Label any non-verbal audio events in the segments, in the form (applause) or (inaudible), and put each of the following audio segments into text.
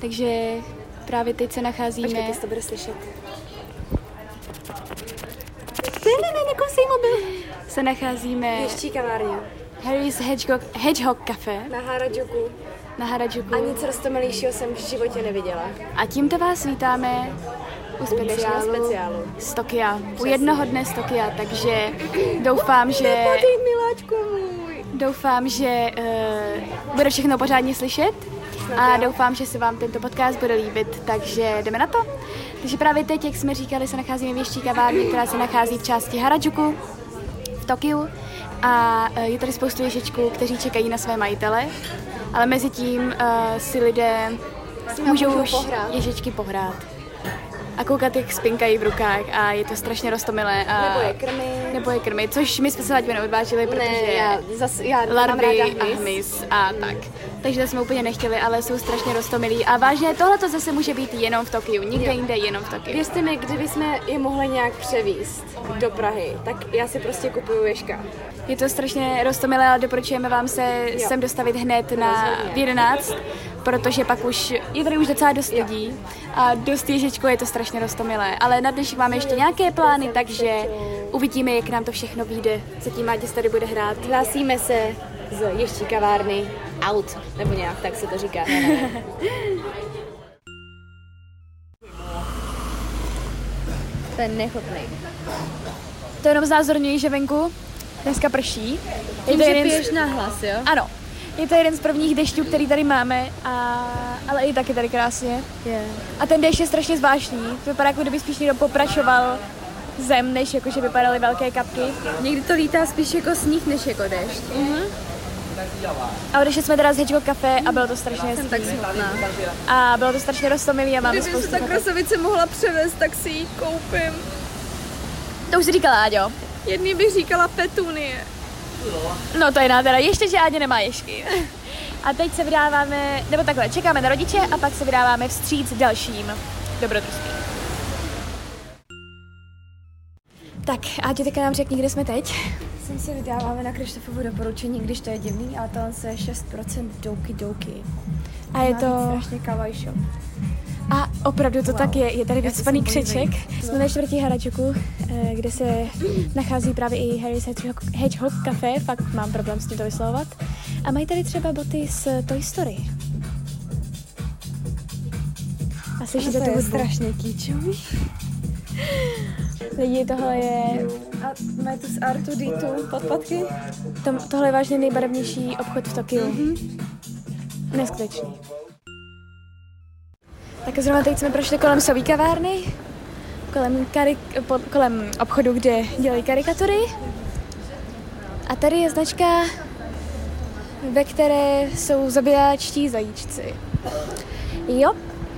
Takže právě teď se nacházíme... Počkej, to bude slyšet. Ne, ne, ne, nekousej mobil. Se nacházíme Ještě kavárně. Harry's Hedgehog, Hedgehog Cafe Na Harajuku. na Harajuku. A nic rostomilejšího jsem v životě neviděla. A tímto vás vítáme u speciálu, speciálu. z Tokia. U jednoho dne z Tokia, takže doufám, že, Ty miláčku můj. Doufám, že uh, bude všechno pořádně slyšet a doufám, že se vám tento podcast bude líbit, takže jdeme na to. Takže právě teď, jak jsme říkali, se nacházíme v ještě kavárně, která se nachází v části Harajuku v Tokiu a eh, je tady spoustu ježičků, kteří čekají na své majitele, ale mezi tím uh, si lidé můžou můžou už pohrát. ježičky pohrát. A koukat, jak spinkají v rukách a je to strašně roztomilé. A Nebo je krmy. Nebo je krmy, což my jsme se zatím neodvážili, protože Ne, já, zas, já larvy a hmyz. a tak. Takže to jsme úplně nechtěli, ale jsou strašně roztomilí. A vážně, tohle to zase může být jenom v Tokiu, nikde jinde jenom v Tokiu. Věřte mi, kdyby jsme je mohli nějak převíst do Prahy, tak já si prostě kupuju ježka. Je to strašně roztomilé, ale doporučujeme vám se Jo. sem dostavit hned na Rozhodně. v 11, protože pak už je tady už docela dost lidí a dost ježičko je to strašně roztomilé. Ale na dnešek máme ještě nějaké plány, takže uvidíme, jak nám to všechno vyjde. Zatím Mátěs tady bude hrát. Hlásíme se z ještí kavárny out, nebo nějak, tak se to říká. Ne. Ten nechutný. To jenom znázorňuji, že venku dneska prší. To jeden z... na hlas, jo? Ano, je to jeden z prvních dešťů, který tady máme, a... ale i tak je tady krásně. Je. A ten déšť je strašně zvláštní. To vypadá, jako kdyby spíš někdo poprašoval zem, než jako, že vypadaly velké kapky. Někdy to lítá spíš jako sníh, než jako déšť. A odešli jsme teda z Hedgehog Cafe a bylo to strašně hezký. Tak smutná. A bylo to strašně roztomilý a máme Kdyby se spoustu ta krasavice mohla převést, tak si ji koupím. To už si říkala, Áďo. Jedný bych říkala petunie. No to je nádhera, ještě, že Ádě nemá ješky. (laughs) A teď se vydáváme, nebo takhle, čekáme na rodiče a pak se vydáváme vstříc dalším dobrodružstvím. Tak, Ádě, teďka nám řekni, kde jsme teď. Sem se vydáváme na Krištofovu doporučení, když to je divný, ale tohle se je 6% douky douky. A je to... strašně kawaii shop. A opravdu to tak je, je tady to vycpaný křeček. Jsme na čtvrtí Harajuku, eh, kde se nachází právě i Harry's Hedgehog, Hedgehog Cafe, fakt mám problém s tím to vyslovovat. A mají tady třeba boty z Toy Story. A slyšíte tu hudbu? strašně kýčový. (laughs) Lidi, tohle je, A mají tu z R2D2 podpatky? to, tohle je vážně nejbarevnější obchod v Tokiu. Mm-hmm. Neskutečný. Tak zrovna teď jsme prošli kolem Soví kavárny, kolem, karik, po, kolem obchodu, kde dělají karikatury. A tady je značka, ve které jsou zabijáčtí zajíčci. Jo,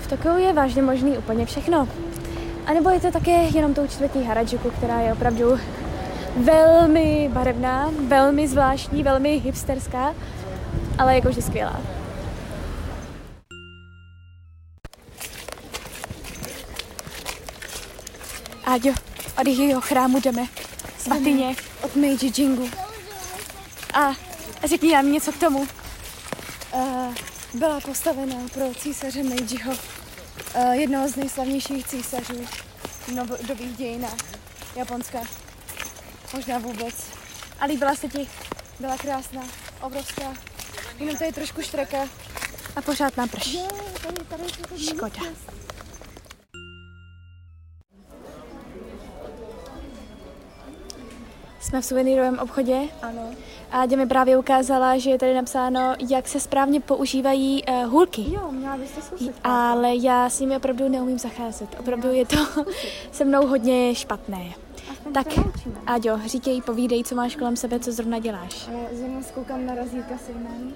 v Tokiu je vážně možný úplně všechno. A nebo je to také jenom tou čtvrtí Harajuku, která je opravdu velmi barevná, velmi zvláštní, velmi hipsterská, ale jakože skvělá. Áďo, od jejího chrámu jdeme. Svatyně. Od Meiji Jingu. A řekni nám něco k tomu. Uh, byla postavena pro císaře Meijiho, uh, jednoho z nejslavnějších císařů v novodobých dějinách Japonska. Možná vůbec. A líbila se ti? Byla krásná, obrovská. Jenom tady trošku štreka. A pořád nám prší. Škoda. Jsme v suvenýrovém obchodě Ano. a Dě mi právě ukázala, že je tady napsáno, jak se správně používají uh, hůlky. Jo, měla byste zkusit. Ale já s nimi opravdu neumím zacházet. Opravdu je to (laughs) se mnou hodně špatné. Aspoň Tak. Áďo, říkej, povídej, co máš kolem sebe, co zrovna děláš. Eh, Zrovna zkoukám na razítka signální.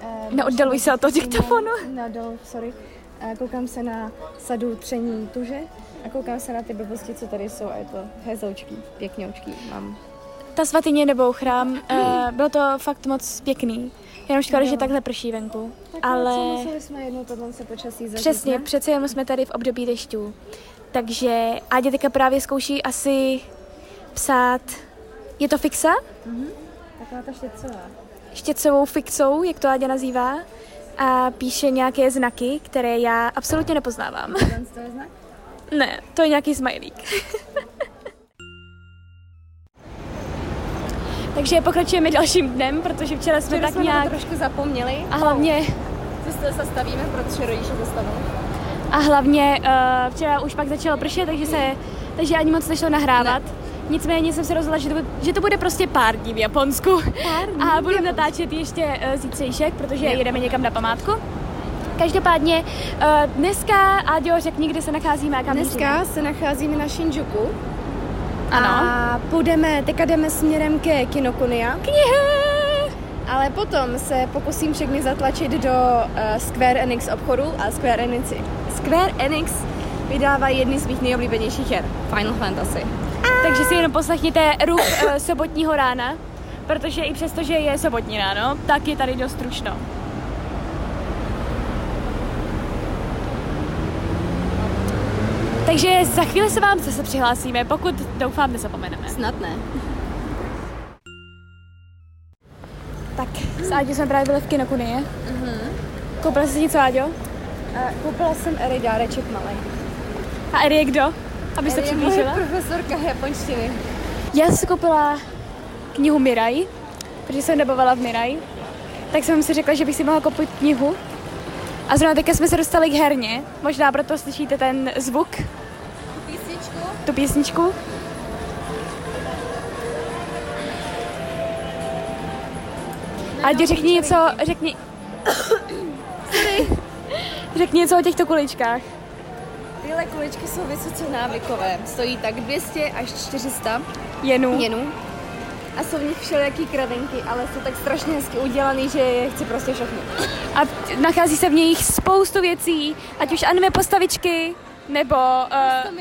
Eh, Neoddaluj se od toho diktafonu. No, dol, sorry. Eh, Koukám se na sadu tření tuže a koukám se na ty blbosti, co tady jsou a je to hezoučký, pěkňoučký. Mám Ta svatyně nebo chrám, uh, bylo to fakt moc pěkný. Jenom škoda, že takhle prší venku. Tak Ale museli jsme jednou tohle se počasí zažít, přesně, ne? přece jenom jsme tady v období dešťů. Takže Ádě teďka právě zkouší asi psát. Je to fixa? Taková ta štětcová. štětcovou fixou, jak to Áďa nazývá, a píše nějaké znaky, které já absolutně nepoznávám. To je znak? Ne, to je nějaký smajlík. (laughs) Takže pokračujeme dalším dnem, protože včera jsme Včera tak jsme nějak... trošku zapomněli. A hlavně, Co se zastavíme, protože rodiče dostanou. a hlavně uh, včera už pak začalo pršet, takže se, takže ani moc nešlo nahrávat. Nicméně jsem se rozhodla, že to, bude, že to bude prostě pár dní v Japonsku. Pár dní A budu natáčet ještě uh, zítřejšek, protože Jo. jedeme někam na památku. Každopádně uh, dneska, Áďo, řekni, kde se nacházíme a kam. Dneska se nacházíme na Shinjuku. Ano. A půjdeme, teďka jdeme směrem ke Kinokuniya. Knihy! Ale potom se pokusím všechny zatlačit do uh, Square Enix obchodu a Square Enix, Square Enix vydává jedny z mých nejoblíbenějších her, Final Fantasy. Takže si jenom poslechněte ruch uh, sobotního rána, protože i přesto, že je sobotní ráno, tak je tady dost stručno. Takže za chvíli se vám zase přihlásíme, pokud doufám nezapomeneme. Snad ne. Tak, s Áďou jsme právě byli v Kinokunie. Koupila jsi si něco, Áďo? Uh, koupila jsem Eri dáreček malý. A Eri je kdo? Eri je moje přiblížila. profesorka japonštiny. Já jsem si koupila knihu Mirai, protože jsem nebavila v Mirai. Tak jsem si řekla, že bych si mohla koupit knihu. A zrovna teďka jsme se dostali k herně. Možná proto slyšíte ten zvuk, Písničku? tu písničku. Ať řekni něco, řekni... (coughs) řekni něco o těchto kuličkách. Tyhle kuličky jsou vysoce návykové. Stojí tak 200 až 400 Jenů. jenů. A jsou v nich všelijaký kravinky, ale jsou tak strašně hezky udělaný, že je chci prostě všechny. A nachází se v nich spoustu věcí, ať už anime postavičky, nebo, uh,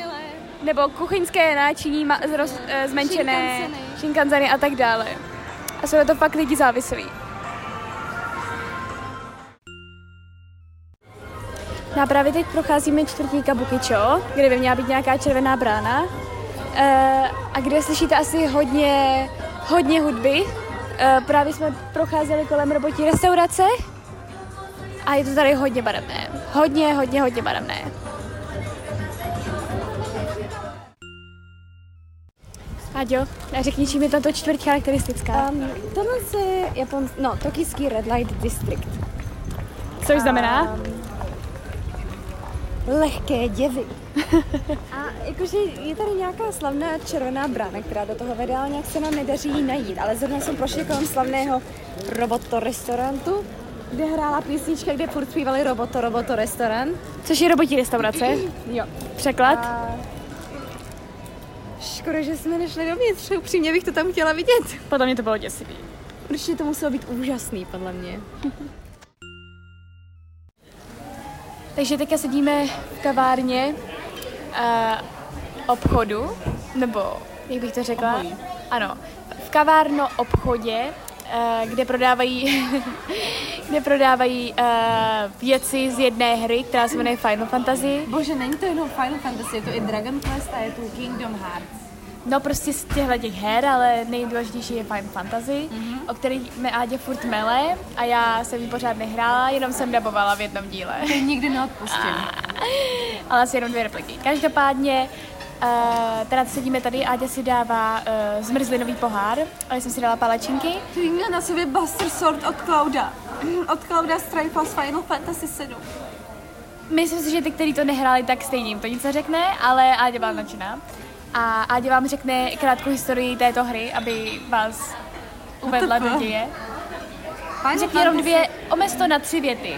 nebo kuchyňské náčiní ma- zroz, uh, zmenšené, shinkanzeny a tak dále. A jsou na to fakt lidi závislí. No a právě teď procházíme čtvrtí Kabukicho, kde by měla být nějaká červená brána. E, a kde slyšíte asi hodně, hodně hudby. E, právě jsme procházeli kolem robotí restaurace a je to tady hodně barevné. Hodně, hodně, hodně barevné. Aďo, řekni, čím je tato čtvrť charakteristická. Um, tohle je Japons... no, tokijský Red Light District. Což znamená? Um, lehké děvy. A jakože je tady nějaká slavná červená brána, která do toho vede, ale nějak se nám nedaří ji najít. Ale zrovna jsem prošla kolem slavného Roboto restaurantu, kde hrála písnička, kde furt zpívali Roboto, Roboto restaurant. Což je robotí restaurace. (clears throat) Jo. Překlad. A... Škoda, že jsme nešli dovnitř, upřímně bych to tam chtěla vidět. Podle mě to bylo děsivý. Určitě to muselo být úžasný, podle mě. Takže teďka sedíme v kavárně uh, obchodu, nebo jak bych to řekla? Obojí. Ano, v kavárno obchodě, uh, kde prodávají, (laughs) kde prodávají uh, věci z jedné hry, která se jmenuje Final Fantasy. Bože, není to jenom Final Fantasy, je to i Dragon Quest a je tu Kingdom Hearts. No prostě z těchto těch her, ale nejdůležitější je Final Fantasy, mm-hmm. o který mi Ádě furt mele a já jsem ji pořád nehrála, jenom jsem dabovala v jednom díle. To nikdy neodpustím. (laughs) ale asi jenom dvě repliky. Každopádně, uh, teda sedíme tady, Áďa si dává uh, zmrzlinový pohár, ale jsem si dala palačinky. Ty měl na sobě Buster Sword od Clouda. (clears throat) Od Clouda Strife z Final Fantasy 7. Myslím si, že ty, kteří to nehráli, tak stejně jim to nic neřekne, ale Áďa byla nadšená. A Áďa vám řekne krátkou historii této hry, aby vás uvedla do děje. Řekni jenom dvě, omez to na tři věty.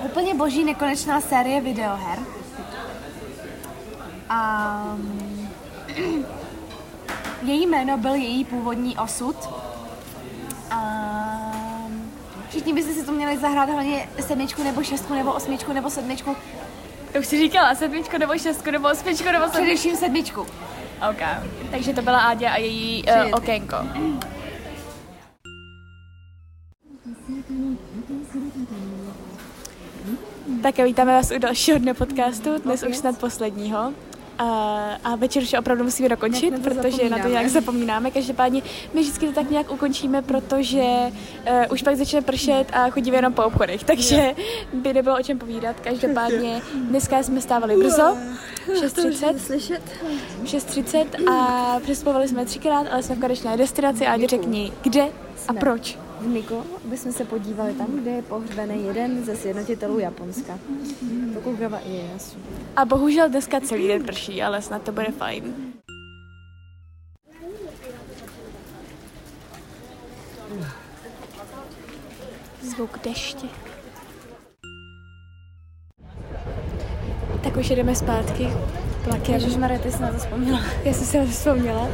Úplně boží nekonečná série videoher. A její jméno byl její původní osud. A všichni byste si to měli zahrát hlavně sedmičku nebo šestku nebo osmičku nebo sedmičku. To už si říkala, sedmičku nebo šestku nebo osmičku nebo sedmičku. Především sedmičku. OK. Takže to byla Áďa a její uh, okénko. Tak a vítáme vás u dalšího dne podcastu, dnes už snad posledního. A, a večer už opravdu musíme dokončit, na to protože na to nějak zapomínáme. Každopádně my vždycky to tak nějak ukončíme, protože uh, už pak začne pršet a chodíme jenom po obchodech, (laughs) takže by nebylo o čem povídat. Každopádně dneska jsme stávali brzo, 6.30. Slyšet? 6.30 a přespovali jsme třikrát, ale jsme v konečné destinaci a řekni, kde a proč. V Niko bychom se podívali tam, kde je pohřbený jeden ze sjednotitelů Japonska. Tokugawa Ieyasu. A bohužel dneska celý den prší, ale snad to bude fajn. Zvuk deště. Tak už jedeme zpátky. Vlakem. Ježišmarja, ty jsi na to vzpomněla. Já jsem si na to vzpomněla.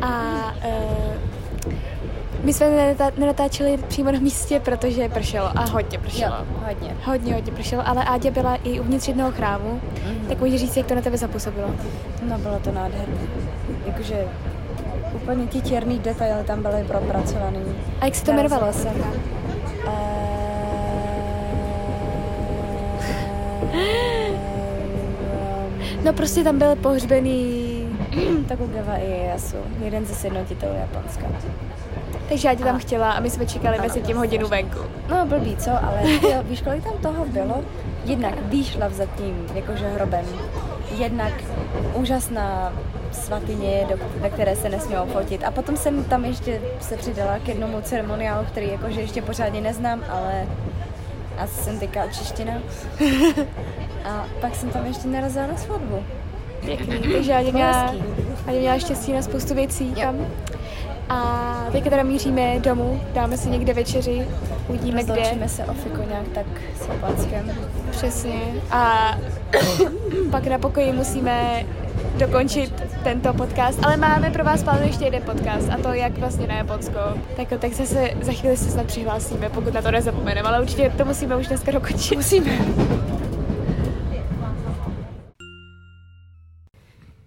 A uh, my jsme nenatá- nenatáčeli přímo na místě, protože pršelo a hodně pršelo. hodně. Hodně, hodně pršelo, ale Ádě byla i uvnitř jednoho chrámu, Mhm. tak můžeš říct, jak to na tebe zapůsobilo. No, bylo to nádherné. Jakože úplně ti černý detaily tam byly propracovaný. A jak se to jmenovalo? Jsem. Ehm, No prostě tam byl pohřbený, (clears throat) Tokugawa Ieyasu, jeden ze sjednotitelů Japonska. Takže Ádě tam A- chtěla a my jsme čekali mezi tím hodinu venku. No blbý, co? Ale jo, víš, kolik tam toho bylo? Jednak výšlav za tím, jakože hrobem. Jednak úžasná svatyně, do, ve které se nesmělo fotit. A potom jsem tam ještě se přidala k jednomu ceremoniálu, který jakože ještě pořádně neznám, ale asi jsem týká čeština. (laughs) A pak jsem tam ještě narazila na svatbu. Pěkný, takže Ádě měla, měla štěstí na spoustu věcí Jo. tam. A teďka teda míříme domů, dáme si někde večeři, uvidíme kde. Rozloučíme se o nějak tak s Japanskem. Přesně. A (coughs) pak na pokoji musíme dokončit tento podcast, ale máme pro vás plánovaný ještě jeden podcast a to jak vlastně na Japonsko. Tak, tak zase za chvíli se snad přihlásíme, pokud na to nezapomeneme, ale určitě to musíme už dneska dokončit. Musíme.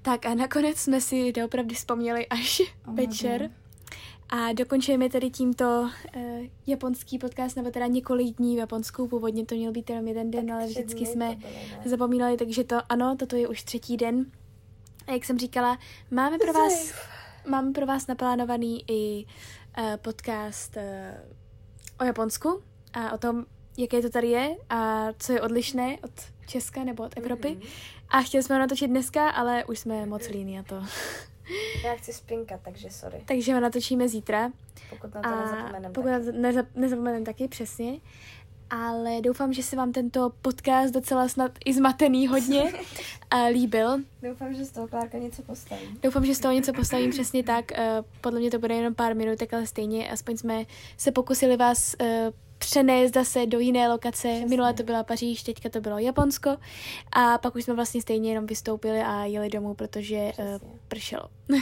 Tak a nakonec jsme si doopravdy vzpomněli až večer. A dokončujeme tedy tímto uh, japonský podcast, nebo teda několik dní v Japonsku. Původně to měl být jenom jeden den, ale vždycky jsme zapomínali, takže to ano, toto je už třetí den. A jak jsem říkala, máme pro vás, máme pro vás naplánovaný i uh, podcast uh, o Japonsku a o tom, jaké to tady je a co je odlišné od Česka nebo od Evropy. Mm-hmm. A chtěli jsme ho natočit dneska, ale už jsme moc líní na to. (laughs) Já chci spinkat, takže sorry. Takže ho natočíme zítra. Pokud na to A nezapomeneme. pokud na to neza, nezapomeneme taky, přesně. Ale doufám, že se vám tento podcast docela snad i zmatený hodně (laughs) a líbil. Doufám, že z toho Klárka něco postaví. Doufám, že z toho něco postavím přesně tak. eh, Podle mě to bude jenom pár minutek, ale stejně aspoň jsme se pokusili vás eh, přenést zase do jiné lokace. Přesně. Minule to byla Paříž, teďka to bylo Japonsko a pak už jsme vlastně stejně jenom vystoupili a jeli domů, protože eh, Přesně. pršelo. (laughs)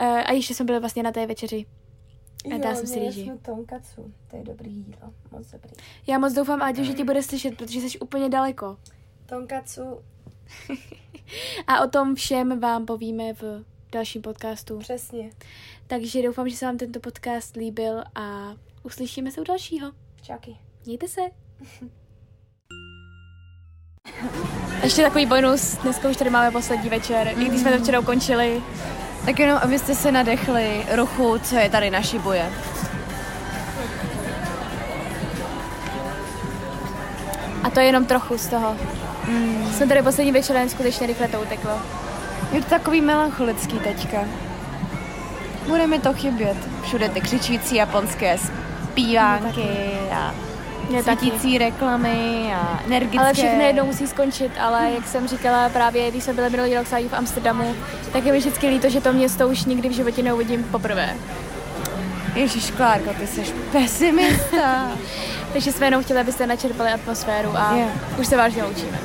Eh, a ještě jsme byli vlastně na té večeři. A dá jsem si rýži. tonkatsu, to je dobrý jídlo, moc dobrý. Já moc doufám, Áďo, že ti bude slyšet, protože jsi úplně daleko. Tonkatsu, (laughs) A o tom všem vám povíme v dalším podcastu. přesně. Takže doufám, že se vám tento podcast líbil a uslyšíme se u dalšího. Čaky. Mějte se. (laughs) Ještě takový bonus, dneska už tady máme poslední večer, i když jsme to včera ukončili. Tak jenom, abyste se nadechli ruchu, co je tady na Šibuje. A to je jenom trochu z toho. Mm. Jsme tady poslední večer a skutečně rychle to uteklo. Je to takový melancholický teďka. Bude mi to chybět. Všude ty křičící japonské zpívánky a Mě svítící reklamy a energické... Ale všechno jednou musí skončit, ale jak jsem říkala právě, když jsme byli minulý rok v Amsterdamu, tak je mi vždycky líto, že to město už nikdy v životě neuvidím poprvé. Ježíš Klárko, ty jsi pesimista. (laughs) Takže jsme jenom chtěli, abyste načerpali atmosféru a Jo. už se vážně loučíme.